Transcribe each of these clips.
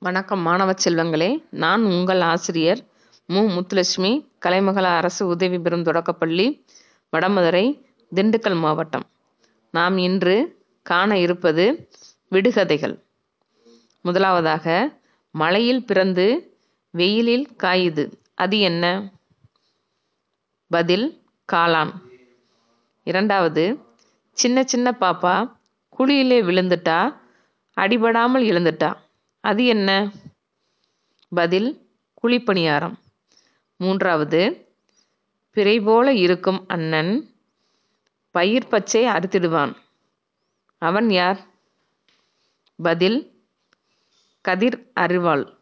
வணக்கம் மாணவ செல்வங்களே. நான் உங்கள் ஆசிரியர் மு. முத்துலட்சுமி கலைமகள அரசு உதவி பெறும் தொடக்கப்பள்ளி வடமதுரை திண்டுக்கல் மாவட்டம். நாம் இன்று காண இருப்பது விடுகதைகள். முதலாவதாக மழையில் பிறந்து வெயிலில் காயுது. அது என்ன? பதில் காளான். இரண்டாவது சின்ன சின்ன பாப்பா குழியிலே விழுந்துட்டா அடிபடாமல் எழுந்துட்டா? அது என்ன? பதில் குழிப்பணியாரம். மூன்றாவது பிறை போல இருக்கும் அண்ணன் பயிர் பச்சை அறுத்திடுவான். அவன் யார்? பதில் கதிர் அறிவாள்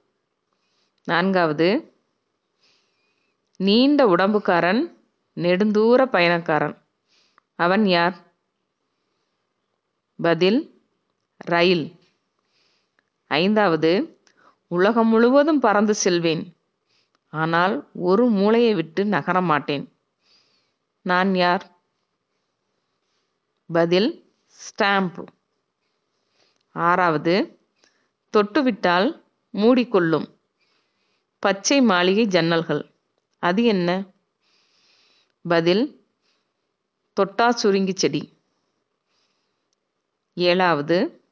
நான்காவது நீண்ட உடம்புக்காரன் நெடுந்தூர பயணக்காரன். அவன் யார்? பதில் ரயில். ஐந்தாவது உலகம் முழுவதும் பறந்து செல்வேன். ஆனால் ஒரு மூலையை விட்டு நகர மாட்டேன். நான் யார்? பதில் ஸ்டாம்ப். ஆறாவது தொட்டுவிட்டால் மூடிக்கொள்ளும். பச்சை மாளிகை ஜன்னல்கள். அது என்ன? பதில் தொட்டா சுருங்கி செடி. ஏழாவது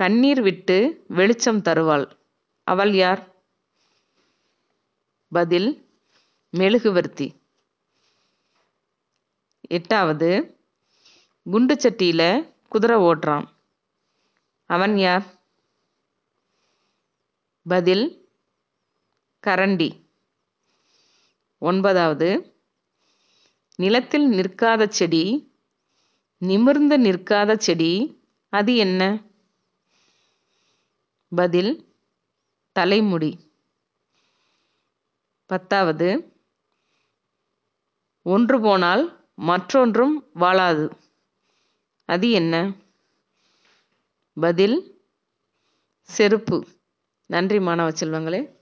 கண்ணீர் விட்டு வெளிச்சம் தருவாள். அவள் யார்? பதில் மெழுகுவர்த்தி. எட்டாவது குண்டு சட்டியில குதிரை ஓட்டுறான். அவன் யார்? பதில் கரண்டி. ஒன்பதாவது நிலத்தில் நிற்காத செடி நிமிர்ந்து நிற்காத செடி அது என்ன? பதில் தலைமுடி. பத்தாவது ஒன்று போனால் மற்றொன்றும் வாழாது. அது என்ன? பதில் செருப்பு. நன்றி மாணவ செல்வங்களே.